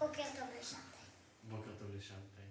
Boca to blešatej. Boca to blešatej.